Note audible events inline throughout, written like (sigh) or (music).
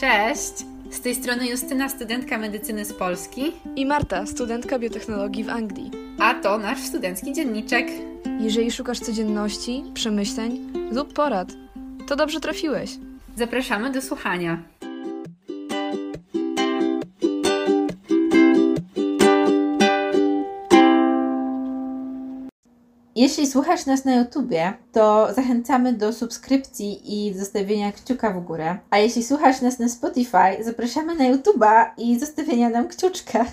Cześć! Z tej strony Justyna, studentka medycyny z Polski. I Marta, studentka biotechnologii w Anglii. A to nasz studencki dzienniczek. Jeżeli szukasz codzienności, przemyśleń lub porad, to dobrze trafiłeś. Zapraszamy do słuchania. Jeśli słuchasz nas na YouTubie, to zachęcamy do subskrypcji i zostawienia kciuka w górę. A jeśli słuchasz nas na Spotify, zapraszamy na YouTuba i zostawienia nam kciuczka. (laughs)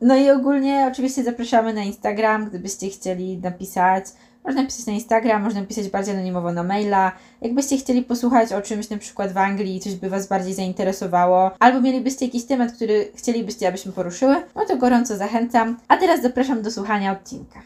No i ogólnie oczywiście zapraszamy na Instagram, gdybyście chcieli napisać. Można pisać na Instagram, można pisać bardziej anonimowo na maila. Jakbyście chcieli posłuchać o czymś na przykład w Anglii, coś by Was bardziej zainteresowało, albo mielibyście jakiś temat, który chcielibyście, abyśmy poruszyły, no to gorąco zachęcam. A teraz zapraszam do słuchania odcinka.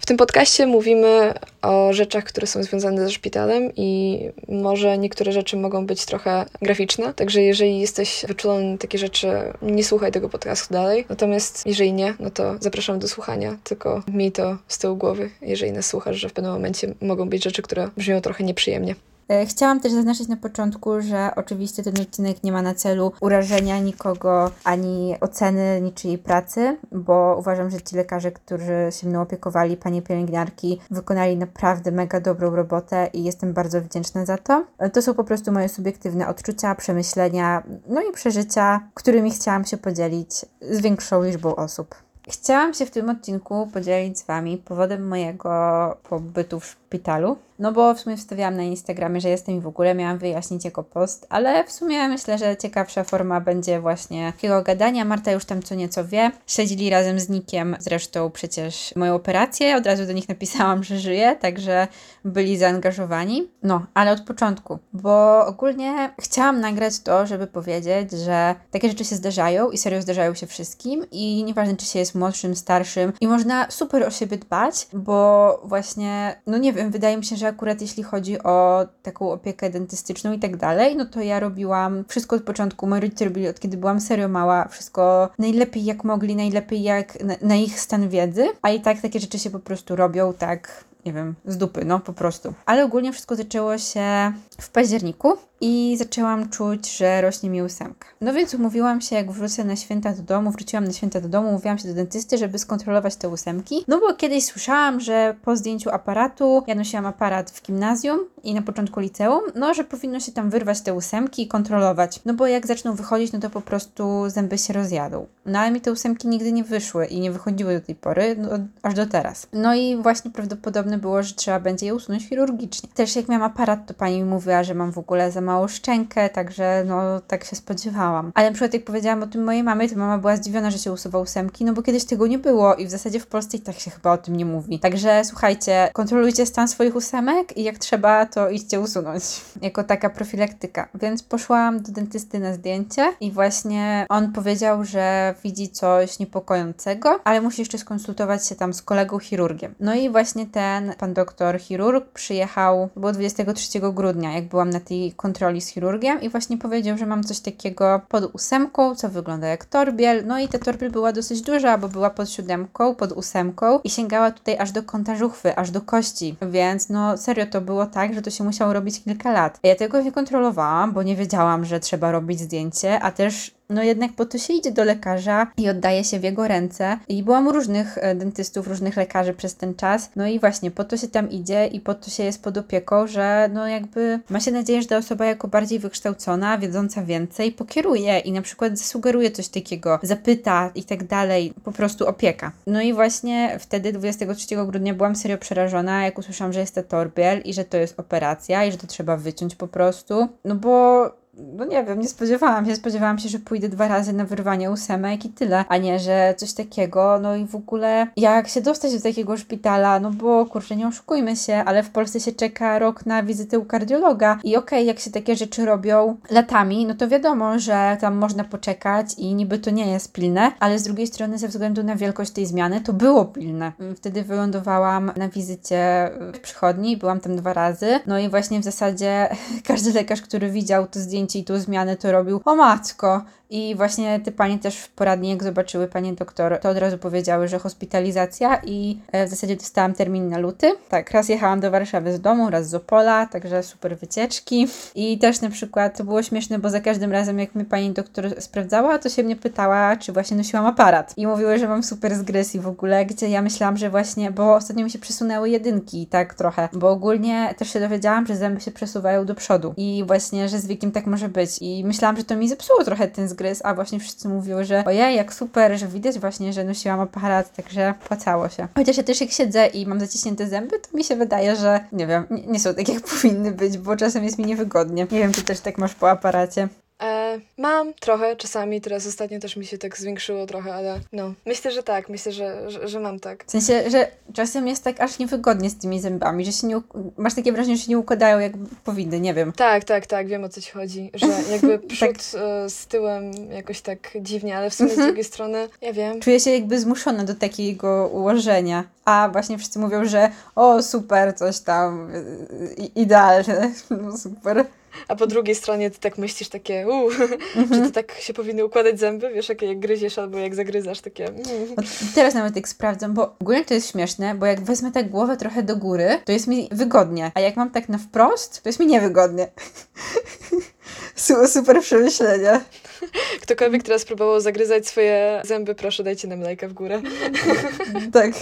W tym podcaście mówimy o rzeczach, które są związane ze szpitalem i może niektóre rzeczy mogą być trochę graficzne, także jeżeli jesteś wyczulony na takie rzeczy, nie słuchaj tego podcastu dalej. Natomiast jeżeli nie, no to zapraszam do słuchania, tylko miej to z tyłu głowy, jeżeli nas słuchasz, że w pewnym momencie mogą być rzeczy, które brzmią trochę nieprzyjemnie. E, chciałam też zaznaczyć na początku, że oczywiście ten odcinek nie ma na celu urażenia nikogo ani oceny niczyjej pracy, bo uważam, że ci lekarze, którzy się mną opiekowali, panie pielęgniarki, wykonali naprawdę mega dobrą robotę i jestem bardzo wdzięczna za to. E, to są po prostu moje subiektywne odczucia, przemyślenia, no i przeżycia, którymi chciałam się podzielić z większą liczbą osób. Chciałam się w tym odcinku podzielić z Wami powodem mojego pobytu w szpitalu. No bo w sumie wstawiałam na Instagramie, że jestem i w ogóle miałam wyjaśnić jako post, ale w sumie myślę, że ciekawsza forma będzie właśnie takiego gadania. Marta już tam co nieco wie. Śledzili razem z Nikiem zresztą przecież moją operację. Od razu do nich napisałam, że żyję, także byli zaangażowani. No, ale od początku, bo ogólnie chciałam nagrać to, żeby powiedzieć, że takie rzeczy się zdarzają i serio zdarzają się wszystkim i nieważne czy się jest młodszym, starszym i można super o siebie dbać, bo właśnie, no nie wiem, wydaje mi się, że akurat jeśli chodzi o taką opiekę dentystyczną i tak dalej, no to ja robiłam wszystko od początku. Moi rodzice robili od kiedy byłam serio mała, wszystko najlepiej jak mogli, najlepiej jak na, na ich stan wiedzy, a i tak takie rzeczy się po prostu robią tak nie wiem, z dupy, no po prostu. Ale ogólnie wszystko zaczęło się w październiku i zaczęłam czuć, że rośnie mi ósemka. No więc umówiłam się, jak wrócę na święta do domu, wróciłam na święta do domu, mówiłam się do dentysty, żeby skontrolować te ósemki. No bo kiedyś słyszałam, że po zdjęciu aparatu, ja nosiłam aparat w gimnazjum i na początku liceum, no że powinno się tam wyrwać te ósemki i kontrolować. No bo jak zaczną wychodzić, no to po prostu zęby się rozjadą. No ale mi te ósemki nigdy nie wyszły i nie wychodziły do tej pory, no, aż do teraz. No i właśnie prawdopodobne było, że trzeba będzie je usunąć chirurgicznie. Też jak miałam aparat, to pani mi mówiła, że mam w ogóle za małą szczękę, także no tak się spodziewałam. Ale na przykład jak powiedziałam o tym mojej mamie, to mama była zdziwiona, że się usuwa ósemki, no bo kiedyś tego nie było i w zasadzie w Polsce i tak się chyba o tym nie mówi. Także słuchajcie, kontrolujcie stan swoich ósemek i jak trzeba, to idźcie usunąć. (laughs) Jako taka profilaktyka. Więc poszłam do dentysty na zdjęcie i właśnie on powiedział, że widzi coś niepokojącego, ale musi jeszcze skonsultować się tam z kolegą chirurgiem. No i właśnie ten pan doktor chirurg przyjechał, było 23 grudnia, jak byłam na tej kontroli z chirurgiem i właśnie powiedział, że mam coś takiego pod ósemką, co wygląda jak torbiel. No i ta torbiel była dosyć duża, bo była pod siódemką, pod ósemką i sięgała tutaj aż do kąta żuchwy, aż do kości. Więc no serio to było tak, że to się musiało robić kilka lat. Ja tego nie kontrolowałam, bo nie wiedziałam, że trzeba robić zdjęcie, a też no jednak po to się idzie do lekarza i oddaje się w jego ręce. I byłam u różnych e, dentystów, różnych lekarzy przez ten czas. No i właśnie po to się tam idzie i po to się jest pod opieką, że no jakby ma się nadzieję, że ta osoba jako bardziej wykształcona, wiedząca więcej, pokieruje i na przykład zasugeruje coś takiego, zapyta i tak dalej, po prostu opieka. No i właśnie wtedy 23 grudnia byłam serio przerażona, jak usłyszałam, że jest to torbiel i że to jest operacja i że to trzeba wyciąć po prostu. No bo no nie wiem, nie spodziewałam się. Spodziewałam się, że pójdę dwa razy na wyrwanie ósemek i tyle, a nie, że coś takiego. No i w ogóle jak się dostać do takiego szpitala, no bo kurczę, nie oszukujmy się, ale w Polsce się czeka rok na wizytę u kardiologa i okej, okay, jak się takie rzeczy robią latami, no to wiadomo, że tam można poczekać i niby to nie jest pilne, ale z drugiej strony ze względu na wielkość tej zmiany to było pilne. Wtedy wylądowałam na wizycie w przychodni, byłam tam dwa razy, no i właśnie w zasadzie (laughs) każdy lekarz, który widział to zdjęcie i tą zmianę to robił. O matko! I właśnie te panie też w poradni, jak zobaczyły panie doktor, to od razu powiedziały, że hospitalizacja i e, w zasadzie dostałam termin na luty. Tak, raz jechałam do Warszawy z domu, raz z Opola, także super wycieczki. I też na przykład to było śmieszne, bo za każdym razem jak mnie pani doktor sprawdzała, to się mnie pytała, czy właśnie nosiłam aparat. I mówiły, że mam super zgryz i w ogóle, gdzie ja myślałam, że właśnie, bo ostatnio mi się przesunęły jedynki, tak trochę, bo ogólnie też się dowiedziałam, że zęby się przesuwają do przodu i właśnie, że z wiekiem tak może być. I myślałam, że to mi zepsuło trochę ten zgryz, a właśnie wszyscy mówiły, że ojej, jak super, że widać właśnie, że nosiłam aparat, także płacało się. Chociaż ja też jak siedzę i mam zaciśnięte zęby, to mi się wydaje, że nie wiem, nie, nie są tak jak (laughs) powinny być, bo czasem jest mi niewygodnie. Nie wiem, czy też tak masz po aparacie. E, mam trochę czasami, teraz ostatnio też mi się tak zwiększyło trochę, ale no, myślę, że tak, myślę, że, że, że mam tak. W sensie, że czasem jest tak aż niewygodnie z tymi zębami, że się nie, masz takie wrażenie, że się nie układają jak powinny, nie wiem. Tak, tak, tak, wiem o co ci chodzi, że jakby (laughs) przód e, z tyłem jakoś tak dziwnie, ale w sumie z drugiej strony, ja wiem. Czuję się jakby zmuszona do takiego ułożenia. A właśnie wszyscy mówią, że o super, coś tam, i- idealne, (laughs) no super. A po drugiej stronie ty tak myślisz takie, uuu, (laughs) że to tak się powinny układać zęby, wiesz, jakie jak gryziesz albo jak zagryzasz, takie mm. No, teraz nawet jak sprawdzam, bo ogólnie to jest śmieszne, bo jak wezmę tak głowę trochę do góry, to jest mi wygodnie, a jak mam tak na wprost, to jest mi niewygodnie. (laughs) Su- Super przemyślenia. (laughs) Ktokolwiek teraz próbował zagryzać swoje zęby, proszę dajcie nam lajka w górę. (laughs) Tak.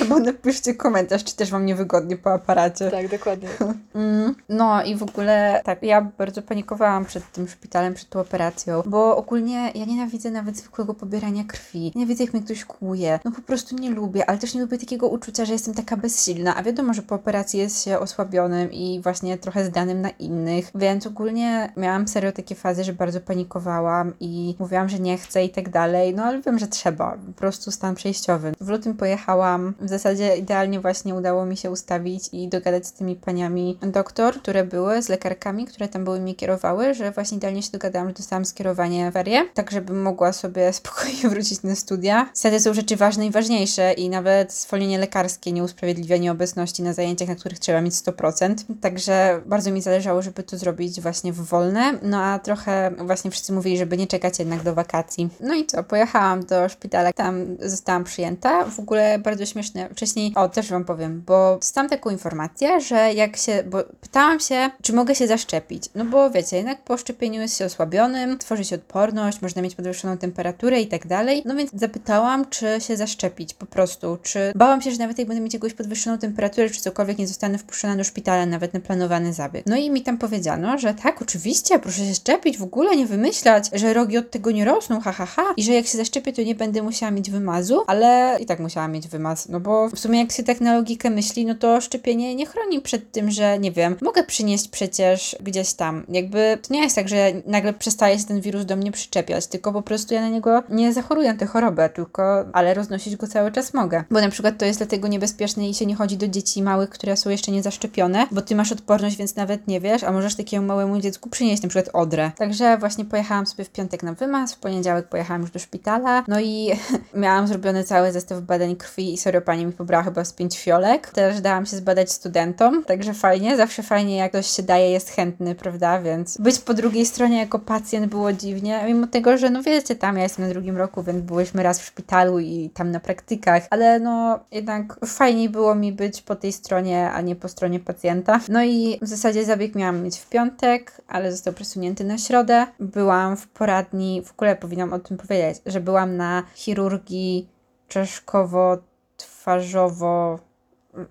Albo napiszcie komentarz, czy też wam niewygodnie po aparacie. Tak, dokładnie. (laughs) Mm, no i w ogóle tak, ja bardzo panikowałam przed tym szpitalem, przed tą operacją, bo ogólnie ja nienawidzę nawet zwykłego pobierania krwi. Nienawidzę, jak mnie ktoś kłuje. No po prostu nie lubię, ale też nie lubię takiego uczucia, że jestem taka bezsilna. A wiadomo, że po operacji jest się osłabionym i właśnie trochę zdanym na innych, więc ogólnie miałam serio takie fazy, że bardzo panikowałam i mówiłam, że nie chcę i tak dalej, no ale wiem, że trzeba. Po prostu stan przejściowy. W lutym pojechałam, w zasadzie idealnie właśnie udało mi się ustawić i dogadać z tymi paniami doktor, które były, z lekarkami, które tam były mi kierowały, że właśnie idealnie się dogadałam, że dostałam skierowanie ferie, tak żebym mogła sobie (laughs) spokojnie wrócić na studia. Wtedy są rzeczy ważne i ważniejsze i nawet zwolnienie lekarskie nie usprawiedliwia nieobecności na zajęciach, na których trzeba mieć 100%. Także bardzo mi zależało, żeby to zrobić właśnie w wolne, no a trochę właśnie wszyscy mówili, żeby nie czekać jednak do wakacji. No i co, pojechałam do szpitala, tam zostałam przyjęta. W ogóle bardzo śmieszne. Wcześniej, o też Wam powiem, bo dostałam taką informację, że jak się, bo pytałam się, czy mogę się zaszczepić. No bo wiecie, jednak po szczepieniu jest się osłabionym, tworzy się odporność, można mieć podwyższoną temperaturę i tak dalej. No więc zapytałam, czy się zaszczepić po prostu, czy bałam się, że nawet jak będę mieć jakąś podwyższoną temperaturę, czy cokolwiek, nie zostanę wpuszczona do szpitala, nawet na planowany zabieg. No i mi tam powiedziano, że tak, oczywiście, proszę się szczepić, w ogóle nie wymyślać, że rogi od tego nie rosną, ha, ha, ha. I że jak się zaszczepię, to nie będę musiała mieć wymazu, ale i tak musiała mieć wymaz, no bo w sumie jak się tak na logikę myśli, no to szczepienie nie chroni przed tym, że nie wiem, mogę przynieść przecież gdzieś tam. Jakby to nie jest tak, że nagle przestaje się ten wirus do mnie przyczepiać, tylko po prostu ja na niego nie zachoruję tę chorobę, tylko, ale roznosić go cały czas mogę. Bo na przykład to jest dlatego niebezpieczne i się nie chodzi do dzieci małych, które są jeszcze nie zaszczepione, bo ty masz odporność, więc nawet nie wiesz, a możesz takiemu małemu dziecku przynieść na przykład odrę. Także właśnie pojechałam sobie w piątek na wymaz, w poniedziałek pojechałam już do szpitala, no i (laughs) miałam zrobiony cały zestaw badań krwi i serio pani mi pobrała chyba z pięć fiolek. Też dałam się zbadać studentom, także fajnie, zawsze fajnie jak ktoś się daje, jest chętny, prawda, więc być po drugiej stronie jako pacjent było dziwnie, mimo tego, że no wiecie, tam ja jestem na drugim roku, więc byłyśmy raz w szpitalu i tam na praktykach, ale no jednak fajniej było mi być po tej stronie, a nie po stronie pacjenta. No i w zasadzie zabieg miałam mieć w piątek, ale został przesunięty na środę. Byłam w poradni, w ogóle powinnam o tym powiedzieć, że byłam na chirurgii czaszkowo-twarzowo,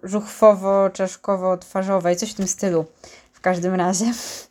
żuchwowo-czaszkowo-twarzowej, coś w tym stylu. Każdym razie.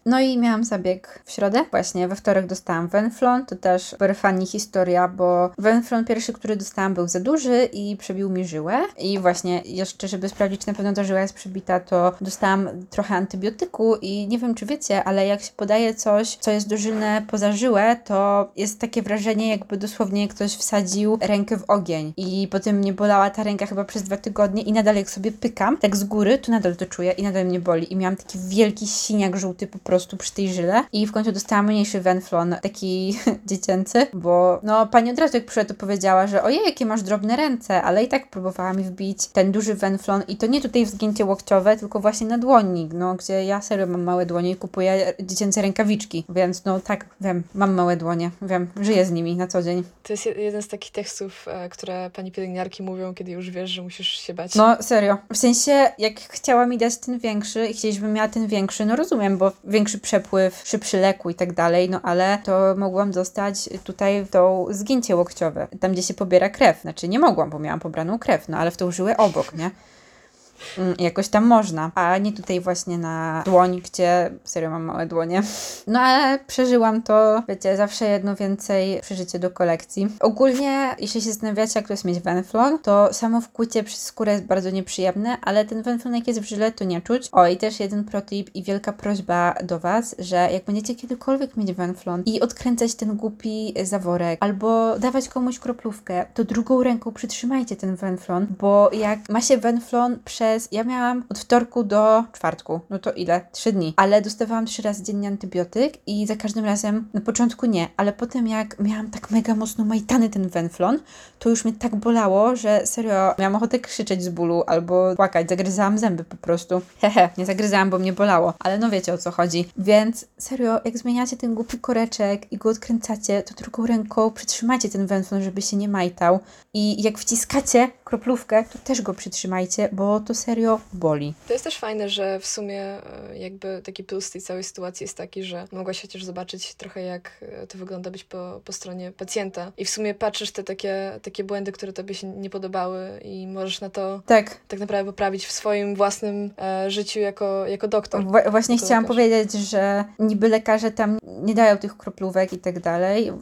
No i miałam zabieg w środę. Właśnie we wtorek dostałam Venflon. To też super funny historia, bo Venflon pierwszy, który dostałam był za duży i przebił mi żyłę. I właśnie jeszcze, żeby sprawdzić, czy na pewno ta żyła jest przebita, to dostałam trochę antybiotyku i nie wiem, czy wiecie, ale jak się podaje coś, co jest dożylne poza żyłę, to jest takie wrażenie, jakby dosłownie ktoś wsadził rękę w ogień. I potem mnie bolała ta ręka chyba przez dwa tygodnie i nadal jak sobie pykam, tak z góry, to nadal to czuję i nadal mnie boli. I miałam taki wielki jakiś siniak żółty po prostu przy tej żyle i w końcu dostałam mniejszy wenflon, taki (laughs) dziecięcy, bo no pani od razu jak przyszła to powiedziała, że ojej, jakie masz drobne ręce, ale i tak próbowała mi wbić ten duży wenflon i to nie tutaj w zgięcie łokciowe, tylko właśnie na dłoni, no gdzie ja serio mam małe dłonie i kupuję dziecięce rękawiczki, więc no tak, wiem, mam małe dłonie, wiem, żyję z nimi na co dzień. To jest je- jeden z takich tekstów, e, które pani pielęgniarki mówią, kiedy już wiesz, że musisz się bać. No serio, w sensie jak chciała mi dać ten większy i chcieliśmy miała ten większy, no rozumiem, bo większy przepływ, szybszy leku i tak dalej, no ale to mogłam dostać tutaj to zgięcie łokciowe, tam gdzie się pobiera krew, znaczy nie mogłam, bo miałam pobraną krew, no ale w tą żyłę obok, nie? Mm, Jakoś tam można, a nie tutaj właśnie na dłoń, gdzie serio mam małe dłonie. No ale przeżyłam to, wiecie, zawsze jedno więcej przeżycie do kolekcji. Ogólnie, jeśli się zastanawiacie, jak to jest mieć wenflon, to samo wkłucie przez skórę jest bardzo nieprzyjemne, ale ten wenflon jak jest w żyle, to nie czuć. O, i też jeden protip i wielka prośba do Was, że jak będziecie kiedykolwiek mieć wenflon i odkręcać ten głupi zaworek, albo dawać komuś kroplówkę, to drugą ręką przytrzymajcie ten wenflon, bo jak ma się wenflon przez... Ja miałam od wtorku do czwartku, no to ile? Trzy dni. Ale dostawałam trzy razy dziennie antybiotyk i za każdym razem, na początku nie, ale potem jak miałam tak mega mocno majtany ten wenflon, to już mnie tak bolało, że serio miałam ochotę krzyczeć z bólu albo płakać, zagryzałam zęby po prostu. Hehe, nie zagryzałam, bo mnie bolało, ale no wiecie o co chodzi. Więc serio, jak zmieniacie ten głupi koreczek i go odkręcacie, to drugą ręką przytrzymajcie ten wenflon, żeby się nie majtał i jak wciskacie kroplówkę, to też go przytrzymajcie, bo to serio boli. To jest też fajne, że w sumie e, jakby taki plus tej całej sytuacji jest taki, że mogłaś chociaż zobaczyć trochę jak e, to wygląda być po, po stronie pacjenta i w sumie patrzysz te takie, takie błędy, które tobie się nie podobały i możesz na to Tak, tak naprawdę poprawić w swoim własnym e, życiu jako, jako doktor. Wła- właśnie chciałam lekarz. powiedzieć, że niby lekarze tam nie dają tych kroplówek i tak dalej,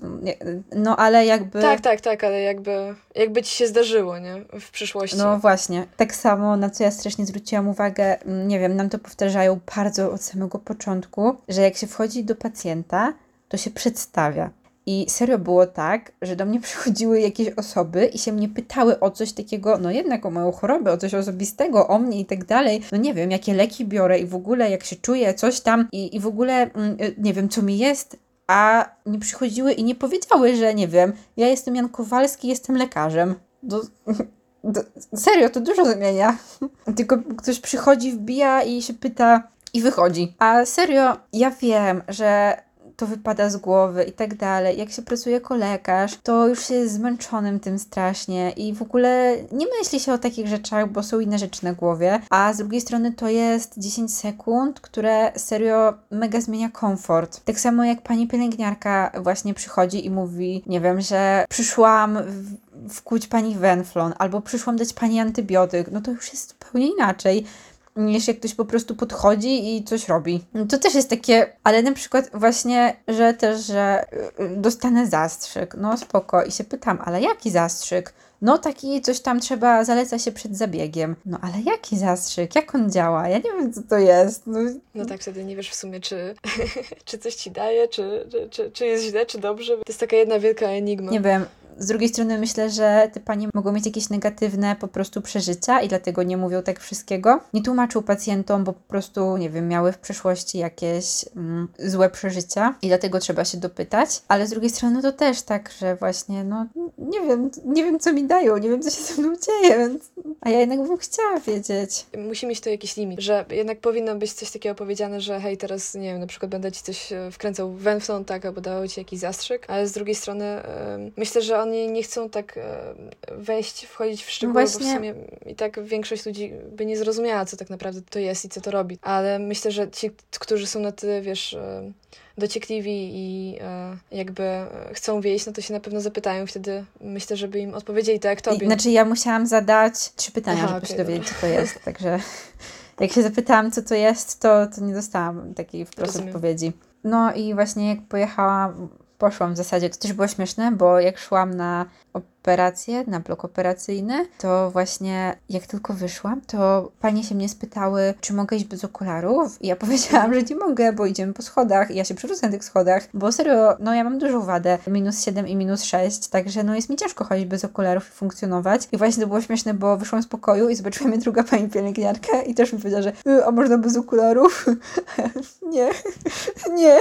no ale jakby... Tak, tak, tak, ale jakby, jakby ci się zdarzyło, nie? W przyszłości. No właśnie, tak samo, na co ja strasznie zwróciłam uwagę, mm, nie wiem, nam to powtarzają bardzo od samego początku, że jak się wchodzi do pacjenta, to się przedstawia. I serio było tak, że do mnie (laughs) przychodziły jakieś osoby i się mnie pytały o coś takiego, no jednak o moją chorobę, o coś osobistego, o mnie i tak dalej. No nie wiem, jakie leki biorę i w ogóle jak się czuję, coś tam i, i w ogóle mm, y, nie wiem, co mi jest, a nie przychodziły i nie powiedziały, że nie wiem, ja jestem Jan Kowalski, jestem lekarzem. Do, do, (laughs) serio, to dużo zmienia. (laughs) Tylko ktoś przychodzi, wbija i się pyta i wychodzi. A serio, ja wiem, że to wypada z głowy i tak dalej. Jak się pracuje jako lekarz, to już się jest zmęczonym tym strasznie i w ogóle nie myśli się o takich rzeczach, bo są inne rzeczy na głowie. A z drugiej strony to jest 10 sekund, które serio mega zmienia komfort. Tak samo jak pani pielęgniarka właśnie przychodzi i mówi, nie wiem, że przyszłam wkuć pani wenflon albo przyszłam dać pani antybiotyk, no to już jest zupełnie inaczej niż jak ktoś po prostu podchodzi i coś robi. To też jest takie, ale na przykład właśnie, że też, że y, dostanę zastrzyk, no spoko i się pytam, ale jaki zastrzyk? No taki coś tam trzeba, zaleca się przed zabiegiem. No ale jaki zastrzyk? Jak on działa? Ja nie wiem co to jest. No, No tak, wtedy nie wiesz w sumie, czy, (laughs) czy coś ci daje, czy, czy, czy jest źle, czy dobrze. To jest taka jedna wielka enigma. Nie wiem. Z drugiej strony myślę, że te panie mogą mieć jakieś negatywne po prostu przeżycia i dlatego nie mówią tak wszystkiego. Nie tłumaczą pacjentom, bo po prostu, nie wiem, miały w przeszłości jakieś mm, złe przeżycia i dlatego trzeba się dopytać. Ale z drugiej strony to też tak, że właśnie, no nie wiem, nie wiem co mi dają, nie wiem co się ze mną dzieje, więc... A ja jednak bym chciała wiedzieć. Musi mieć to jakiś limit, że jednak powinno być coś takiego powiedziane, że hej, teraz, nie wiem, na przykład będę ci coś e, wkręcał w wenflon, tak, albo dawał ci jakiś zastrzyk, ale z drugiej strony em, myślę, że oni nie chcą tak em, wejść, wchodzić w szczegóły, bo w właśnie- sumie i tak większość ludzi by nie zrozumiała, co tak naprawdę to jest i co to robi. Ale myślę, że ci, którzy są na tyle, wiesz, em, dociekliwi i e, jakby e, chcą wiedzieć, no to się na pewno zapytają. Wtedy myślę, żeby im odpowiedzieli tak jak tobie. znaczy ja musiałam zadać trzy pytania, Aha, żeby okej, się dobra. dowiedzieć, co to jest, także jak się zapytałam, co to jest, to, to nie dostałam takiej wprost Rozumiem. odpowiedzi. No i właśnie jak pojechałam poszłam w zasadzie. To też było śmieszne, bo jak szłam na operację, na blok operacyjny, to właśnie jak tylko wyszłam, to panie się mnie spytały, czy mogę iść bez okularów. I ja powiedziałam, że nie mogę, bo idziemy po schodach i ja się przerzucę na tych schodach, bo serio, no ja mam dużą wadę, minus 7 i minus 6, także no jest mi ciężko chodzić bez okularów i funkcjonować. I właśnie to było śmieszne, bo wyszłam z pokoju i zobaczyła mnie druga pani pielęgniarka i też mi powiedziała, że y, a można bez okularów? (laughs) nie, (laughs) nie.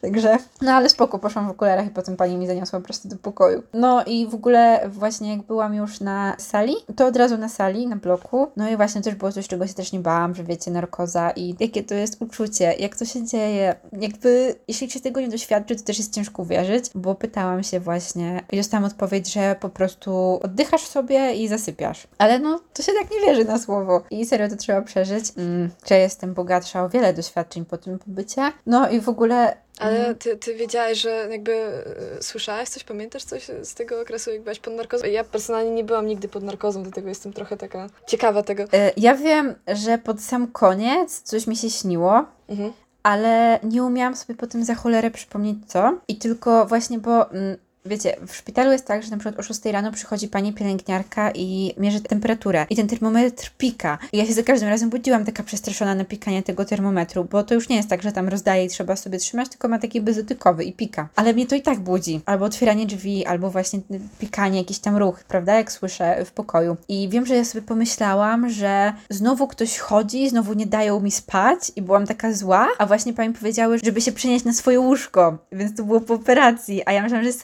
Także, no ale spoko, poszłam w okularach i potem pani mi zaniosła po prostu do pokoju. No i w ogóle właśnie jak byłam już na sali, to od razu na sali, na bloku. No i właśnie też było coś, czego się też nie bałam, że wiecie, narkoza i jakie to jest uczucie, jak to się dzieje. Jakby, jeśli się tego nie doświadczy, to też jest ciężko uwierzyć, bo pytałam się właśnie i dostałam odpowiedź, że po prostu oddychasz sobie i zasypiasz. Ale no, to się tak nie wierzy na słowo. I serio to trzeba przeżyć. Mm, że jestem bogatsza o wiele doświadczeń po tym pobycie. No i w ogóle Ale ty, ty wiedziałaś, że jakby e, słyszałaś coś, pamiętasz coś z tego okresu, jak byłaś pod narkozą? Ja personalnie nie byłam nigdy pod narkozą, dlatego jestem trochę taka ciekawa tego. E, Ja wiem, że pod sam koniec coś mi się śniło, Mhm. ale nie umiałam sobie po tym za cholerę przypomnieć co. I tylko właśnie, bo mm, wiecie, w szpitalu jest tak, że na przykład o 6 rano przychodzi pani pielęgniarka i mierzy temperaturę. I ten termometr pika. I ja się za każdym razem budziłam taka przestraszona na pikanie tego termometru, bo to już nie jest tak, że tam rozdaje i trzeba sobie trzymać, tylko ma taki bezdotykowy i pika. Ale mnie to i tak budzi. Albo otwieranie drzwi, albo właśnie pikanie, jakiś tam ruch, prawda, jak słyszę w pokoju. I wiem, że ja sobie pomyślałam, że znowu ktoś chodzi, znowu nie dają mi spać i byłam taka zła, a właśnie pani powiedziały, żeby się przenieść na swoje łóżko, więc to było po operacji, a ja myślałam, że jest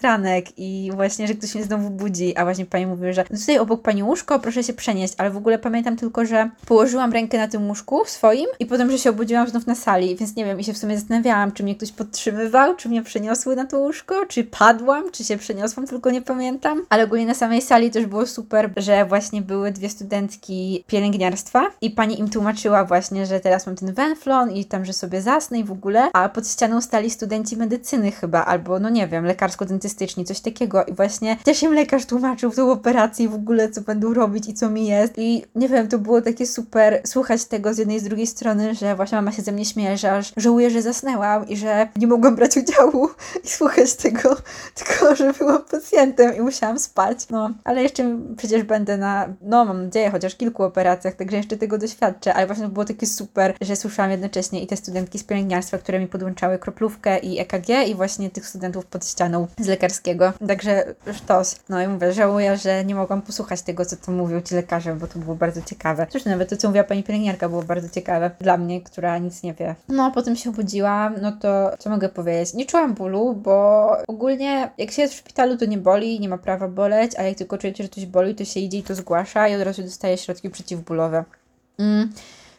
i właśnie, że ktoś mnie znowu budzi, a właśnie pani mówi, że "No tutaj obok pani łóżko, proszę się przenieść, ale w ogóle pamiętam tylko, że położyłam rękę na tym łóżku swoim i potem, że się obudziłam znów na sali, więc nie wiem, i się w sumie zastanawiałam, czy mnie ktoś podtrzymywał, czy mnie przeniosły na to łóżko, czy padłam, czy się przeniosłam, tylko nie pamiętam, ale ogólnie na samej sali też było super, że właśnie były dwie studentki pielęgniarstwa i pani im tłumaczyła właśnie, że teraz mam ten wenflon i tam, że sobie zasnę i w ogóle, a pod ścianą stali studenci medycyny chyba, albo no nie wiem, lekarsko-dentystyczni, coś takiego. I właśnie też im lekarz tłumaczył tą operację w ogóle co będą robić i co mi jest. I nie wiem, to było takie super słuchać tego z jednej i z drugiej strony, że właśnie mama się ze mnie śmieje, że aż żałuję, że zasnęłam i że nie mogłam brać udziału i słuchać tego, (laughs) tylko że byłam pacjentem i musiałam spać, no, ale jeszcze przecież będę na, no mam nadzieję, chociaż kilku operacjach, także jeszcze tego doświadczę, ale właśnie było takie super, że słyszałam jednocześnie i te studentki z pielęgniarstwa, które mi podłączały kroplówkę i EKG i właśnie tych studentów pod ścianą z lekarskiego, także sztos, no i mówię, żałuję, że nie mogłam posłuchać tego, co tu mówią ci lekarze, bo to było bardzo ciekawe. Zresztą nawet to, co mówiła pani pielęgniarka, było bardzo ciekawe dla mnie, która nic nie wie. No, potem się obudziłam, no to co mogę powiedzieć? Nie czułam bólu, bo ogólnie jak się jest w szpitalu, to nie boli, nie ma prawa boleć, a jak tylko czujecie, że coś boli, to się idzie i to zgłasza i od razu dostaje środki przeciwbólowe. Mm.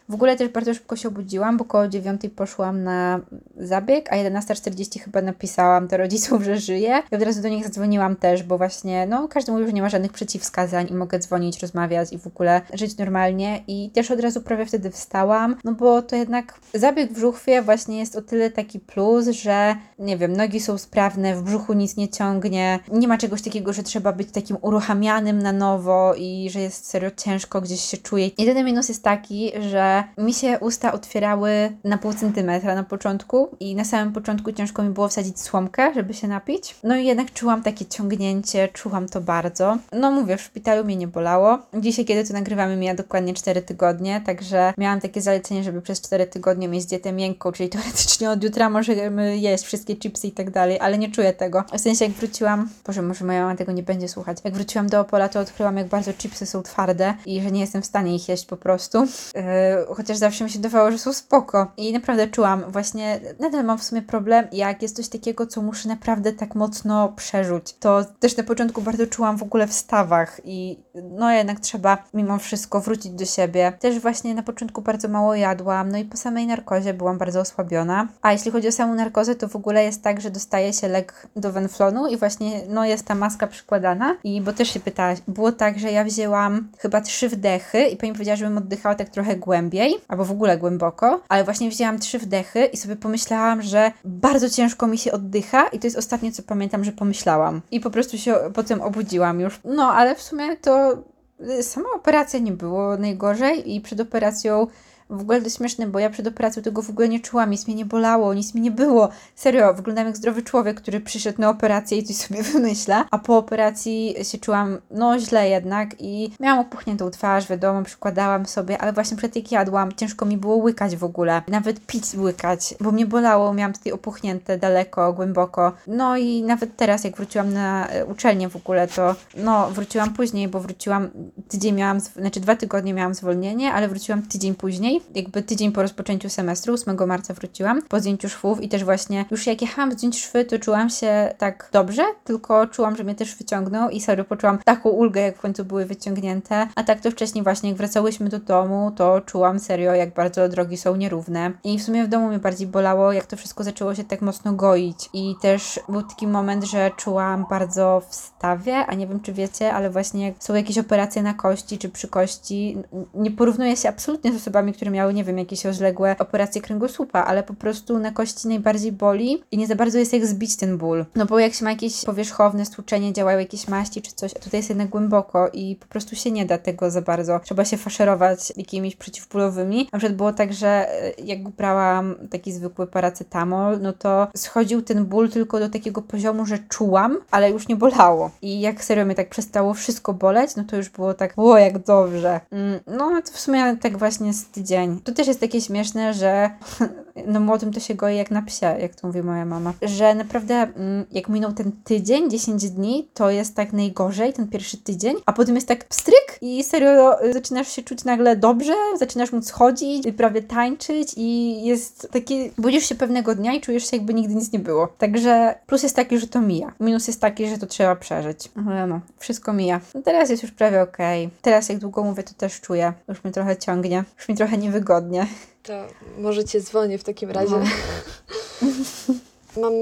W ogóle też bardzo szybko się obudziłam, bo koło 9 poszłam na zabieg, a 11.40 chyba napisałam do rodziców, że żyję. I od razu do nich zadzwoniłam też, bo właśnie, no, każdy mówił, że nie ma żadnych przeciwwskazań i mogę dzwonić, rozmawiać i w ogóle żyć normalnie. I też od razu prawie wtedy wstałam, no bo to jednak zabieg w brzuchwie właśnie jest o tyle taki plus, że nie wiem, nogi są sprawne, w brzuchu nic nie ciągnie, nie ma czegoś takiego, że trzeba być takim uruchamianym na nowo i że jest serio ciężko, gdzieś się czuję. Jedyny minus jest taki, że mi się usta otwierały na pół centymetra na początku i na samym początku ciężko mi było wsadzić słomkę, żeby się napić. No i jednak czułam takie ciągnięcie, czułam to bardzo. No mówię, w szpitalu mnie nie bolało. Dzisiaj, kiedy to nagrywamy, mija dokładnie 4 tygodnie, także miałam takie zalecenie, żeby przez 4 tygodnie mieć dietę miękką, czyli teoretycznie od jutra możemy jeść wszystkie chipsy i tak dalej, ale nie czuję tego. W sensie jak wróciłam, Boże, może moja mama tego nie będzie słuchać. Jak wróciłam do Opola, to odkryłam, jak bardzo chipsy są twarde i że nie jestem w stanie ich jeść po prostu. Yy, chociaż zawsze mi się wydawało, że są spoko. I naprawdę czułam właśnie, nadal mam w sumie problem, jak jest coś takiego, co muszę naprawdę tak mocno przerzuć. To też na początku bardzo czułam w ogóle w stawach i no jednak trzeba mimo wszystko wrócić do siebie. Też właśnie na początku bardzo mało jadłam, no i po samej narkozie byłam bardzo osłabiona. A jeśli chodzi o samą narkozę, to w ogóle jest tak, że dostaje się lek do wenflonu i właśnie no jest ta maska przykładana i bo też się pytałaś, było tak, że ja wzięłam chyba trzy wdechy i pani powiedziała, żebym oddychała tak trochę głębiej, albo w ogóle głęboko, ale właśnie wzięłam trzy wdechy i sobie pomyślałam, że bardzo ciężko mi się oddycha i to jest ostatnie, co pamiętam, że pomyślałam. I po prostu się potem obudziłam już. No, ale w sumie to y, sama operacja nie było najgorzej i przed operacją w ogóle to śmieszne, bo ja przed operacją tego w ogóle nie czułam, nic mnie nie bolało, nic mi nie było. Serio, wyglądam jak zdrowy człowiek, który przyszedł na operację i coś sobie (laughs) wymyśla, a po operacji się czułam, no źle jednak i miałam opuchniętą twarz, wiadomo, przykładałam sobie, ale właśnie przed jak jadłam, ciężko mi było łykać w ogóle, nawet pić łykać, bo mnie bolało, miałam tutaj opuchnięte daleko, głęboko. No i nawet teraz, jak wróciłam na e, uczelnię w ogóle, to no, wróciłam później, bo wróciłam, tydzień miałam, znaczy dwa tygodnie miałam zwolnienie, ale wróciłam tydzień później, jakby tydzień po rozpoczęciu semestru, 8 marca wróciłam, po zdjęciu szwów i też właśnie, już jak jechałam zdjąć szwy, to czułam się tak dobrze, tylko czułam, że mnie też wyciągnął i serio poczułam taką ulgę, jak w końcu były wyciągnięte, a tak to wcześniej właśnie, jak wracałyśmy do domu, to czułam serio, jak bardzo drogi są nierówne. I w sumie w domu mnie bardziej bolało, jak to wszystko zaczęło się tak mocno goić. I też był taki moment, że czułam bardzo w stawie, a nie wiem czy wiecie, ale właśnie jak są jakieś operacje na kości czy przy kości, nie porównuję się absolutnie z osobami, które miały, nie wiem, jakieś rozległe operacje kręgosłupa, ale po prostu na kości najbardziej boli i nie za bardzo jest jak zbić ten ból. No bo jak się ma jakieś powierzchowne stłuczenie, działają jakieś maści czy coś, a tutaj jest jednak głęboko i po prostu się nie da tego za bardzo. Trzeba się faszerować jakimiś przeciwbólowymi. Na przykład było tak, że e, jak brałam taki zwykły paracetamol, no to schodził ten ból tylko do takiego poziomu, że czułam, ale już nie bolało. I jak serio mnie tak przestało wszystko boleć, no to już było tak, o jak dobrze. Mm, No to w sumie tak właśnie z tydzień. To też jest takie śmieszne, że (laughs) no młodym to się goi jak na psie, jak to mówi moja mama. Że naprawdę mm, jak minął ten tydzień, 10 dni, to jest tak najgorzej, ten pierwszy tydzień, a potem jest tak pstryk i serio y, zaczynasz się czuć nagle dobrze, zaczynasz móc chodzić, prawie tańczyć i jest taki, budzisz się pewnego dnia i czujesz się jakby nigdy nic nie było. Także plus jest taki, że to mija. Minus jest taki, że to trzeba przeżyć. Ale no, wszystko mija. No teraz jest już prawie okej. Teraz jak długo mówię, to też czuję. Już mnie trochę ciągnie. Już mi trochę niewygodnie. To może cię dzwonię w takim razie. No. (laughs) Mam,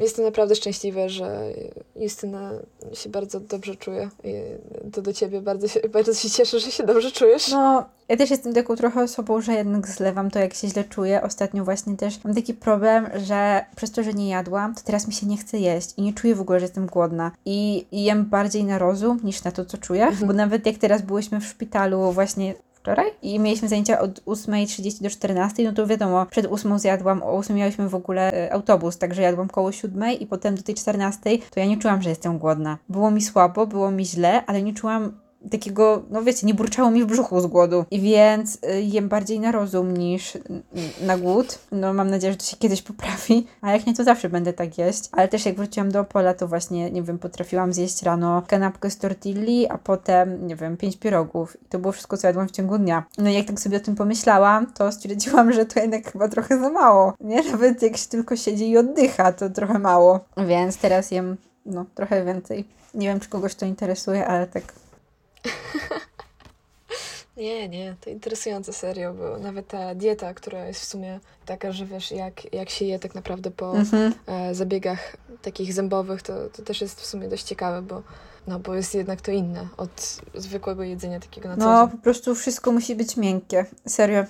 jestem naprawdę szczęśliwa, że Justyna się bardzo dobrze czuje. I to do ciebie bardzo się, bardzo się cieszę, że się dobrze czujesz. No, ja też jestem taką trochę osobą, że jednak zlewam to, jak się źle czuję. Ostatnio właśnie też mam taki problem, że przez to, że nie jadłam, to teraz mi się nie chce jeść i nie czuję w ogóle, że jestem głodna. I, i jem bardziej na rozum niż na to, co czuję, bo nawet jak teraz byłyśmy w szpitalu właśnie wczoraj i mieliśmy zajęcia od 8.30 do 14, no to wiadomo, przed 8 zjadłam, o 8 miałyśmy w ogóle e, autobus, także jadłam koło 7 i potem do tej 14, to ja nie czułam, że jestem głodna. Było mi słabo, było mi źle, ale nie czułam takiego, no wiecie, nie burczało mi w brzuchu z głodu. I więc y, jem bardziej na rozum niż na głód. No mam nadzieję, że to się kiedyś poprawi. A jak nie, to zawsze będę tak jeść. Ale też jak wróciłam do Opola, to właśnie, nie wiem, potrafiłam zjeść rano kanapkę z tortilli, a potem, nie wiem, pięć pierogów. I to było wszystko, co jadłam w ciągu dnia. No i jak tak sobie o tym pomyślałam, to stwierdziłam, że to jednak chyba trochę za mało. Nie? (laughs) Nawet jak się tylko siedzi i oddycha, to trochę mało. Więc teraz jem, no, trochę więcej. Nie wiem, czy kogoś to interesuje, ale tak (laughs) Nie, nie, to interesujące serio, bo nawet ta dieta, która jest w sumie taka, że wiesz, jak, jak się je tak naprawdę po Mhm. e, zabiegach takich zębowych, to, to też jest w sumie dość ciekawe, bo, no, bo jest jednak to inne od zwykłego jedzenia takiego na co No, dzień. po prostu wszystko musi być miękkie. Serio. (laughs)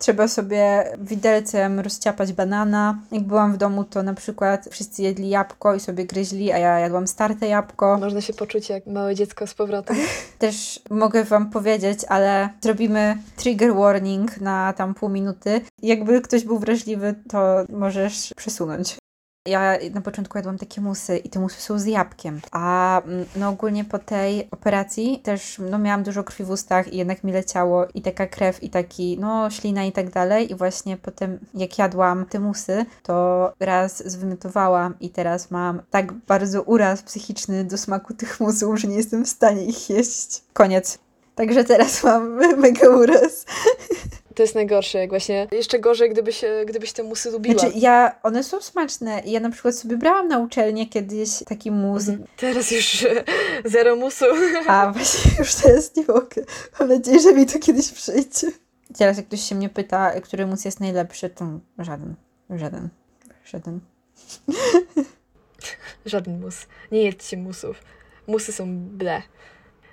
Trzeba sobie widelcem rozciapać banana. Jak byłam w domu, to na przykład wszyscy jedli jabłko i sobie gryźli, a ja jadłam starte jabłko. Można się poczuć jak małe dziecko z powrotem. (laughs) Też mogę Wam powiedzieć, ale zrobimy trigger warning na tam pół minuty. Jakby ktoś był wrażliwy, to możesz przesunąć. Ja na początku jadłam takie musy i te musy są z jabłkiem, a mm, no ogólnie po tej operacji też no miałam dużo krwi w ustach i jednak mi leciało i taka krew i taki no ślina i tak dalej i właśnie potem jak jadłam te musy, to raz zwymiotowałam i teraz mam tak bardzo uraz psychiczny do smaku tych musów, że nie jestem w stanie ich jeść. Koniec. Także teraz mam (laughs) mega uraz. To jest najgorsze, jak właśnie jeszcze gorzej, gdybyś, e, gdybyś te musy lubiła. Znaczy, ja, one są smaczne. Ja na przykład sobie brałam na uczelnię kiedyś taki mus, Mhm. Teraz już (laughs) zero musu. a (laughs) właśnie już teraz nie mogę. Mam nadzieję, że mi to kiedyś przyjdzie. Teraz jak ktoś się mnie pyta, który mus jest najlepszy, to żaden. Żaden. Żaden. Żaden mus. Nie jedzcie musów. Musy są ble.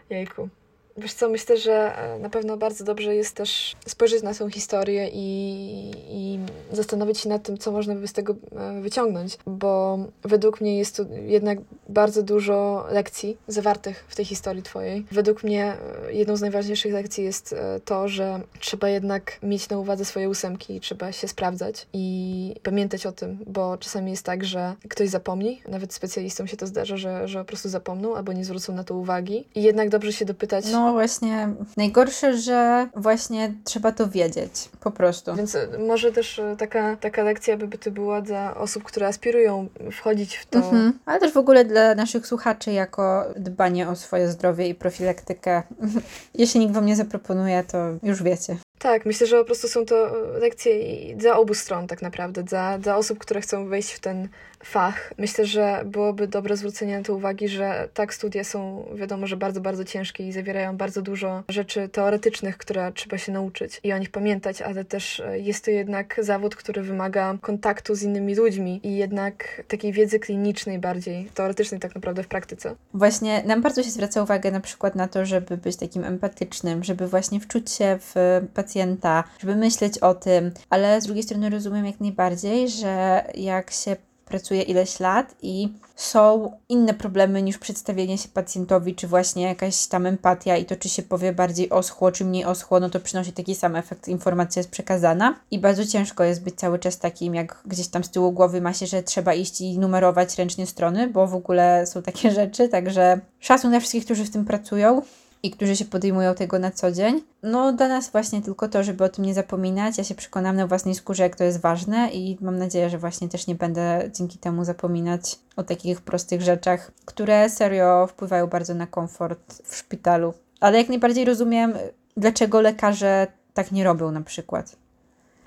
Jejku. Wiesz co, myślę, że e, na pewno bardzo dobrze jest też spojrzeć na tą historię i, i zastanowić się nad tym, co można by z tego e, wyciągnąć, bo według mnie jest to jednak bardzo dużo lekcji zawartych w tej historii twojej. Według mnie e, jedną z najważniejszych lekcji jest to, że trzeba jednak mieć na uwadze swoje ósemki, trzeba się sprawdzać i pamiętać o tym, bo czasami jest tak, że ktoś zapomni, nawet specjalistom się to zdarza, że, że po prostu zapomną albo nie zwrócą na to uwagi i jednak dobrze się dopytać. No właśnie, najgorsze, że właśnie trzeba to wiedzieć, po prostu. Więc e, może też e, taka, taka lekcja by to była dla osób, które aspirują wchodzić w to. Mhm. Ale też w ogóle dla naszych słuchaczy jako dbanie o swoje zdrowie i profilaktykę. (laughs) Jeśli nikt wam nie zaproponuje, to już wiecie. Tak, myślę, że po prostu są to lekcje i dla obu stron tak naprawdę, dla, dla osób, które chcą wejść w ten fach. Myślę, że byłoby dobre zwrócenie na to uwagi, że tak, studia są wiadomo, że bardzo, bardzo ciężkie i zawierają bardzo dużo rzeczy teoretycznych, które trzeba się nauczyć i o nich pamiętać, ale też e, jest to jednak zawód, który wymaga kontaktu z innymi ludźmi i jednak takiej wiedzy klinicznej bardziej, teoretycznej tak naprawdę w praktyce. Właśnie nam bardzo się zwraca uwagę na przykład na to, żeby być takim empatycznym, żeby właśnie wczuć się w pacjenta, żeby myśleć o tym, ale z drugiej strony rozumiem jak najbardziej, że jak się pracuje ileś lat i są inne problemy niż przedstawienie się pacjentowi, czy właśnie jakaś tam empatia i to, czy się powie bardziej oschło, czy mniej oschło, no to przynosi taki sam efekt, informacja jest przekazana. I bardzo ciężko jest być cały czas takim, jak gdzieś tam z tyłu głowy ma się, że trzeba iść i numerować ręcznie strony, bo w ogóle są takie (laughs) rzeczy, także szacun dla wszystkich, którzy w tym pracują i którzy się podejmują tego na co dzień. No, dla nas właśnie tylko to, żeby o tym nie zapominać. Ja się przekonam na własnej skórze, jak to jest ważne, i mam nadzieję, że właśnie też nie będę dzięki temu zapominać o takich prostych rzeczach, które serio wpływają bardzo na komfort w szpitalu. Ale jak najbardziej rozumiem, dlaczego lekarze tak nie robią na przykład.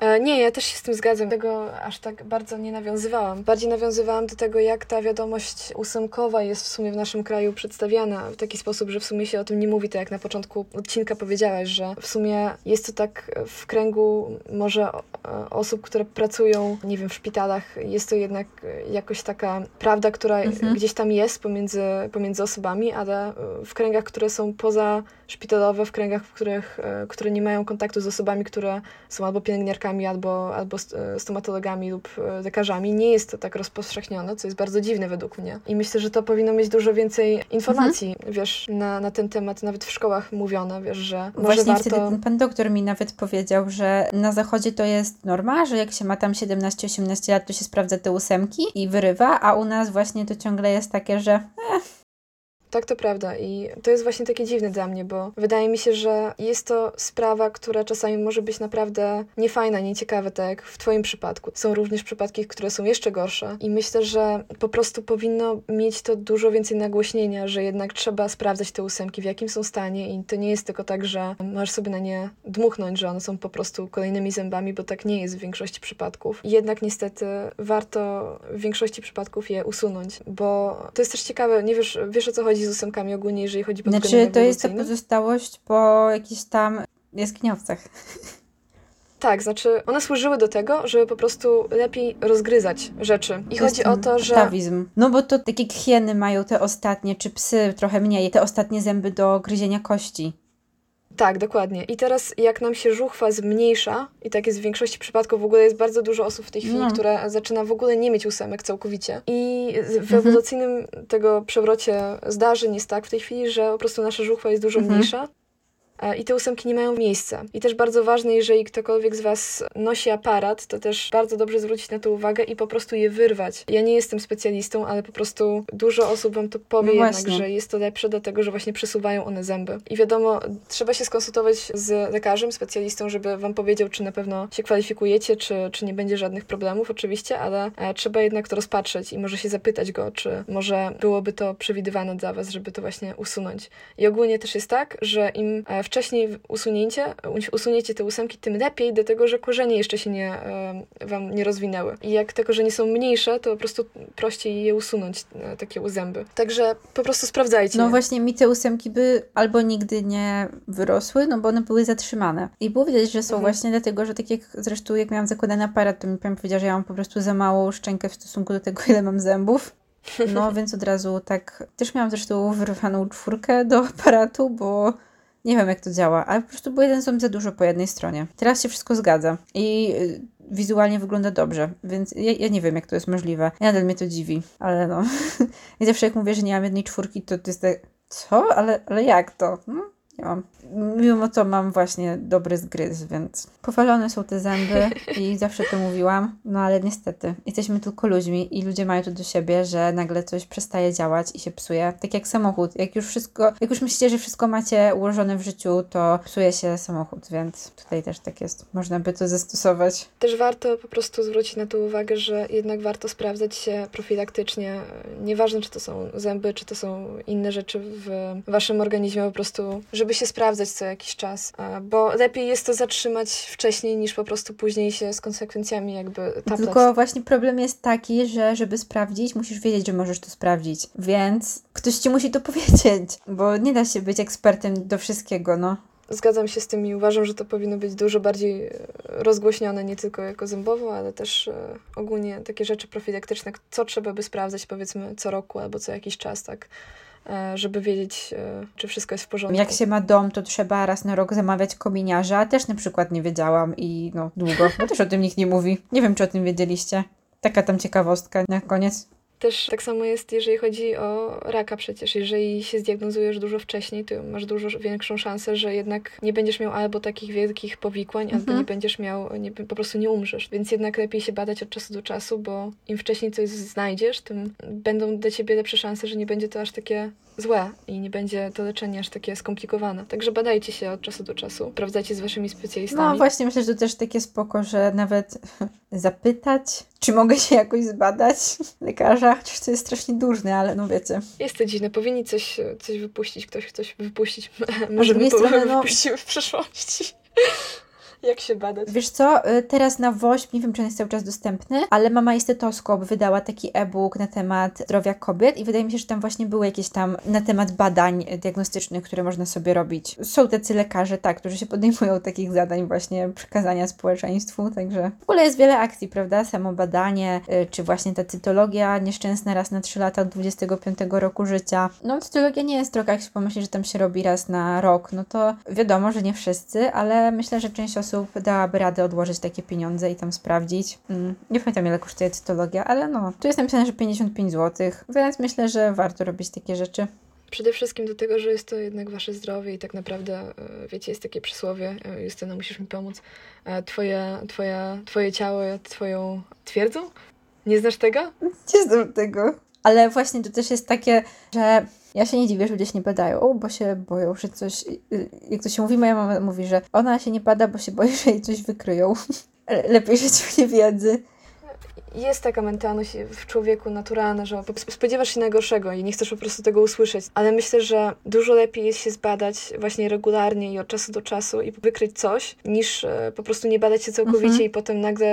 E, nie, ja też się z tym zgadzam. Tego aż tak bardzo nie nawiązywałam. Bardziej nawiązywałam do tego, jak ta wiadomość ósemkowa jest w sumie w naszym kraju przedstawiana w taki sposób, że w sumie się o tym nie mówi, tak jak na początku odcinka powiedziałaś, że w sumie jest to tak w kręgu może e, osób, które pracują, nie wiem, w szpitalach, jest to jednak jakoś taka prawda, która mhm. gdzieś tam jest pomiędzy, pomiędzy osobami, ale w kręgach, które są poza szpitalowe, w kręgach, w których, e, które nie mają kontaktu z osobami, które są albo pielęgniarkami, albo, albo e, stomatologami lub e, lekarzami, nie jest to tak rozpowszechnione, co jest bardzo dziwne według mnie. I myślę, że to powinno mieć dużo więcej informacji, mhm. wiesz, na, na ten temat, nawet w szkołach mówione, wiesz, że może Właśnie warto... wtedy ten pan doktor mi nawet powiedział, że na zachodzie to jest norma, że jak się ma tam 17-18 lat, to się sprawdza te ósemki i wyrywa, a u nas właśnie to ciągle jest takie, że eh, tak, to prawda i to jest właśnie takie dziwne dla mnie, bo wydaje mi się, że jest to sprawa, która czasami może być naprawdę niefajna, nieciekawa, tak jak w Twoim przypadku. Są również przypadki, które są jeszcze gorsze i myślę, że po prostu powinno mieć to dużo więcej nagłośnienia, że jednak trzeba sprawdzać te ósemki, w jakim są stanie i to nie jest tylko tak, że możesz sobie na nie dmuchnąć, że one są po prostu kolejnymi zębami, bo tak nie jest w większości przypadków. I jednak niestety warto w większości przypadków je usunąć, bo to jest też ciekawe, nie wiesz, wiesz o co chodzi chodzi z ósemkami ogólnie, jeżeli chodzi pod Znaczy, to jest ta pozostałość po jakichś tam jaskiniowcach. (laughs) Tak, znaczy one służyły do tego, żeby po prostu lepiej rozgryzać rzeczy. I to chodzi o to, że. Atawizm. No bo to takie hieny mają te ostatnie, czy psy trochę mniej, te ostatnie zęby do gryzienia kości. Tak, dokładnie. I teraz jak nam się żuchwa zmniejsza, i tak jest w większości przypadków, w ogóle jest bardzo dużo osób w tej chwili, no. które zaczyna w ogóle nie mieć ósemek całkowicie. I w mhm. ewolucyjnym tego przewrocie zdarzeń jest tak w tej chwili, że po prostu nasza żuchwa jest dużo mhm. mniejsza i te ósemki nie mają miejsca. I też bardzo ważne, jeżeli ktokolwiek z Was nosi aparat, to też bardzo dobrze zwrócić na to uwagę i po prostu je wyrwać. Ja nie jestem specjalistą, ale po prostu dużo osób Wam to powie no jednak, że jest to lepsze dlatego, że właśnie przesuwają one zęby. I wiadomo, trzeba się skonsultować z lekarzem, specjalistą, żeby Wam powiedział, czy na pewno się kwalifikujecie, czy, czy nie będzie żadnych problemów oczywiście, ale e, trzeba jednak to rozpatrzeć i może się zapytać go, czy może byłoby to przewidywane dla Was, żeby to właśnie usunąć. I ogólnie też jest tak, że im w e, wcześniej usunięcie, usuniecie te ósemki, tym lepiej, dlatego że korzenie jeszcze się nie, wam nie rozwinęły. I jak te korzenie są mniejsze, to po prostu prościej je usunąć, e, takie uzęby. Także po prostu sprawdzajcie. No właśnie, mi te ósemki by albo nigdy nie wyrosły, no bo one były zatrzymane. I było widać, że są mhm. właśnie dlatego, że tak jak zresztą jak miałam zakładany aparat, to mi pan powiedział, że ja mam po prostu za małą szczękę w stosunku do tego, (laughs) ile mam zębów. No (laughs) więc od razu tak. Też miałam zresztą wyrwaną czwórkę do (laughs) aparatu, bo nie wiem, jak to działa, ale po prostu był jeden ząb za dużo po jednej stronie. Teraz się wszystko zgadza. I y, wizualnie wygląda dobrze, więc ja, ja nie wiem, jak to jest możliwe. Nadal mnie to dziwi, ale no. (laughs) I zawsze jak mówię, że nie mam jednej czwórki, to to jest tak, co? Ale, ale jak to? No, nie mam. Mimo to mam właśnie dobry zgryz, więc powalone są te zęby (laughs) i zawsze to mówiłam, no ale niestety jesteśmy tylko ludźmi i ludzie mają to do siebie, że nagle coś przestaje działać i się psuje. Tak jak samochód, jak już wszystko, jak już myślicie, że wszystko macie ułożone w życiu, to psuje się samochód, więc tutaj też tak jest. Można by to zastosować. Też warto po prostu zwrócić na to uwagę, że jednak warto sprawdzać się profilaktycznie. Nieważne, czy to są zęby, czy to są inne rzeczy w waszym organizmie, po prostu, żeby się sprawdzać co jakiś czas. A, Bo lepiej jest to zatrzymać wcześniej, niż po prostu później się z konsekwencjami jakby taplać. Tylko właśnie problem jest taki, że żeby sprawdzić, musisz wiedzieć, że możesz to sprawdzić. Więc ktoś ci musi to (laughs) powiedzieć, bo nie da się być ekspertem do wszystkiego, no. Zgadzam się z tym i uważam, że to powinno być dużo bardziej e, rozgłośnione, nie tylko jako zębowo, ale też e, ogólnie takie rzeczy profilaktyczne, co trzeba by sprawdzać powiedzmy co roku albo co jakiś czas, tak, e, żeby wiedzieć, e, czy wszystko jest w porządku. Jak się ma dom, to trzeba raz na rok zamawiać kominiarza. Też na przykład nie wiedziałam i no długo, bo też o tym nikt nie mówi. Nie wiem, czy o tym wiedzieliście. Taka tam ciekawostka na koniec. Też tak samo jest, jeżeli chodzi o raka przecież. Jeżeli się zdiagnozujesz dużo wcześniej, to masz dużo większą szansę, że jednak nie będziesz miał albo takich wielkich powikłań, albo Mhm. nie będziesz miał, nie, po prostu nie umrzesz. Więc jednak lepiej się badać od czasu do czasu, bo im wcześniej coś znajdziesz, tym będą dla ciebie lepsze szanse, że nie będzie to aż takie złe i nie będzie to leczenie aż takie skomplikowane. Także badajcie się od czasu do czasu, sprawdzajcie z waszymi specjalistami. No właśnie, myślę, że to też takie spoko, że nawet (laughs) zapytać, czy mogę się jakoś zbadać lekarza, chociaż to jest strasznie dużne, ale no wiecie. Jest to dziwne, powinni coś, coś wypuścić, ktoś coś wypuścić. (laughs) Może my strony, no- wypuścimy w przyszłości. Jak się badać? Wiesz co, y, teraz na WOŚP, nie wiem czy on jest cały czas dostępny, ale Mama i Stetoskop wydała taki e-book na temat zdrowia kobiet i wydaje mi się, że tam właśnie były jakieś tam na temat badań diagnostycznych, które można sobie robić. Są tacy lekarze, tak, którzy się podejmują takich zadań właśnie przekazania społeczeństwu, także w ogóle jest wiele akcji, prawda? Samo badanie, y, czy właśnie ta cytologia nieszczęsna raz na 3 lata od 25 roku życia. No cytologia nie jest droga, jak się pomyśli, że tam się robi raz na rok, no to wiadomo, że nie wszyscy, ale myślę, że część osób dałaby radę odłożyć takie pieniądze i tam sprawdzić. Mm, nie pamiętam ile kosztuje cytologia, ale no, tu jest napisane, że 55 zł, więc myślę, że warto robić takie rzeczy. Przede wszystkim do tego, że jest to jednak wasze zdrowie i tak naprawdę, e, wiecie, jest takie przysłowie, e, Justyna, musisz mi pomóc, e, twoje, twoje, twoje ciało twoją twierdzą? Nie znasz tego? Nie znam tego. Ale właśnie to też jest takie, że ja się nie dziwię, że ludzie się nie badają, bo się boją, że coś, y, jak to się mówi, moja mama mówi, że ona się nie bada, bo się boi, (laughs) że jej coś wykryją. (laughs) Lepiej żyć w niewiedzy. Jest taka mentalność w człowieku naturalna, że po- spodziewasz się najgorszego i nie chcesz po prostu tego usłyszeć. Ale myślę, że dużo lepiej jest się zbadać właśnie regularnie i od czasu do czasu i wykryć coś, niż e, po prostu nie badać się całkowicie Mhm. i potem nagle,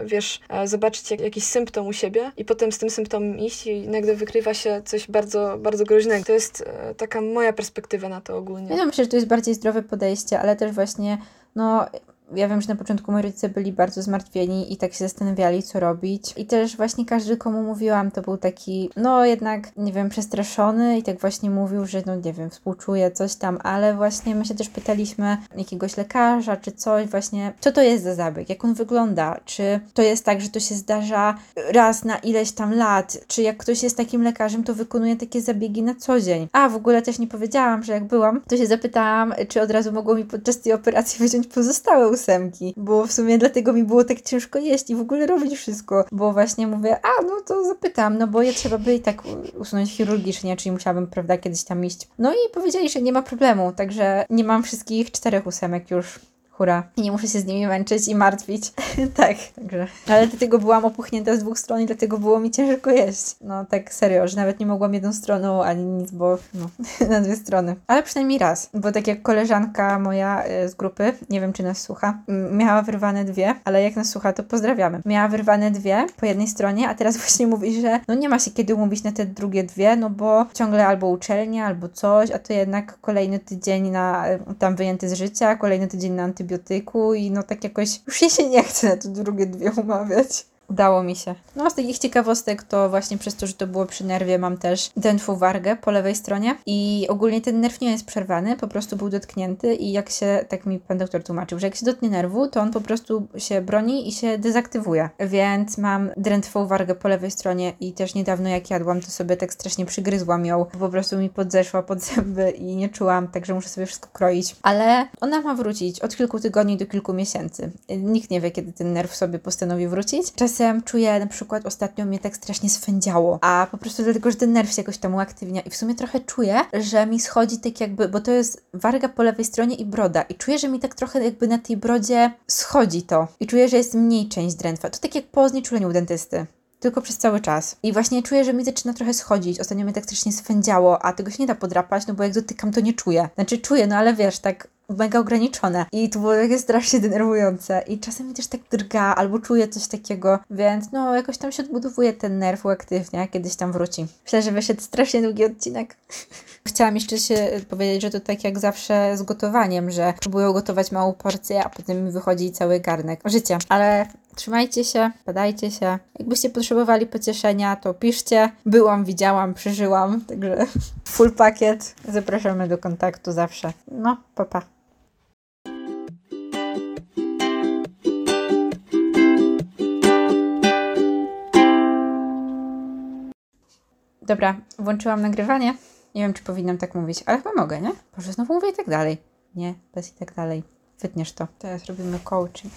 e, wiesz, e, zobaczyć jak, jakiś symptom u siebie i potem z tym symptomem iść i nagle wykrywa się coś bardzo, bardzo groźnego. To jest taka moja perspektywa na to ogólnie. Ja myślę, że to jest bardziej zdrowe podejście, ale też właśnie, no, ja wiem, że na początku moi rodzice byli bardzo zmartwieni i tak się zastanawiali, co robić. I też właśnie każdy, komu mówiłam, to był taki, no jednak, nie wiem, przestraszony i tak właśnie mówił, że no nie wiem, współczuje coś tam, ale właśnie my się też pytaliśmy jakiegoś lekarza czy coś właśnie, co to jest za zabieg, jak on wygląda, czy to jest tak, że to się zdarza raz na ileś tam lat, czy jak ktoś jest takim lekarzem, to wykonuje takie zabiegi na co dzień. A, w ogóle też nie powiedziałam, że jak byłam, to się zapytałam, czy od razu mogło mi podczas tej operacji (laughs) wyciąć pozostałe ósemki, bo w sumie dlatego mi było tak ciężko jeść i w ogóle robić wszystko, bo właśnie mówię, a, no to zapytam, no bo je trzeba by i tak usunąć chirurgicznie, czyli musiałabym, prawda, kiedyś tam iść. No i powiedzieli, że nie ma problemu, także nie mam wszystkich czterech ósemek już. Hura. I nie muszę się z nimi męczyć i martwić. (laughs) tak, także. Ale dlatego byłam opuchnięta z dwóch stron i dlatego było mi ciężko jeść. No tak serio, że nawet nie mogłam jedną stroną ani nic, bo no, (laughs) na dwie strony. Ale przynajmniej raz, bo tak jak koleżanka moja e, z grupy, nie wiem czy nas słucha, miała wyrwane dwie, ale jak nas słucha, to pozdrawiamy. Miała wyrwane dwie po jednej stronie, a teraz (laughs) właśnie mówi, że no nie ma się kiedy umówić na te drugie dwie, no bo ciągle albo uczelnia, albo coś, a to jednak kolejny tydzień na e, tam wyjęty z życia, kolejny tydzień na antybiotyku i no tak jakoś już się nie chce na te drugie dwie umawiać. Udało mi się. No, z takich ciekawostek to właśnie przez to, że to było przy nerwie, mam też drętwą wargę po lewej stronie i ogólnie ten nerw nie jest przerwany, po prostu był dotknięty i jak się, tak mi pan doktor tłumaczył, że jak się dotknie nerwu, to on po prostu się broni i się dezaktywuje. Więc mam drętwą wargę po lewej stronie i też niedawno jak jadłam, to sobie tak strasznie przygryzłam ją, po prostu mi podzeszła pod zęby i nie czułam, także muszę sobie wszystko kroić. Ale ona ma wrócić od kilku tygodni do kilku miesięcy. Nikt nie wie, kiedy ten nerw sobie postanowi wrócić. Czasem czuję, na przykład ostatnio mnie tak strasznie swędziało, a po prostu dlatego, że ten nerw się jakoś tam uaktywnia i w sumie trochę czuję, że mi schodzi tak jakby, bo to jest warga po lewej stronie i broda i czuję, że mi tak trochę jakby na tej brodzie schodzi to i czuję, że jest mniej część drętwa. To tak jak po znieczuleniu dentysty tylko przez cały czas. I właśnie czuję, że mi zaczyna trochę schodzić. Ostatnio mnie tak strasznie swędziało, a tego się nie da podrapać, no bo jak dotykam, to nie czuję. Znaczy czuję, no ale wiesz, tak mega ograniczone. I to było takie strasznie denerwujące. I czasem mi też tak drga, albo czuję coś takiego, więc no jakoś tam się odbudowuje ten nerw uaktywnia, kiedyś tam wróci. Myślę, że wyszedł strasznie długi odcinek. (laughs) Chciałam jeszcze się powiedzieć, że to tak jak zawsze z gotowaniem, że próbuję gotować małą porcję, a potem mi wychodzi cały garnek. Życie. Ale trzymajcie się, badajcie się. Jakbyście potrzebowali pocieszenia, to piszcie. Byłam, widziałam, przeżyłam, także (laughs) full pakiet. Zapraszamy do kontaktu zawsze. No, pa pa. Dobra, włączyłam nagrywanie. Nie wiem, czy powinnam tak mówić, ale chyba mogę, nie? Może znowu mówię i tak dalej. Nie, bez i tak dalej. Wytniesz to. Teraz robimy coaching.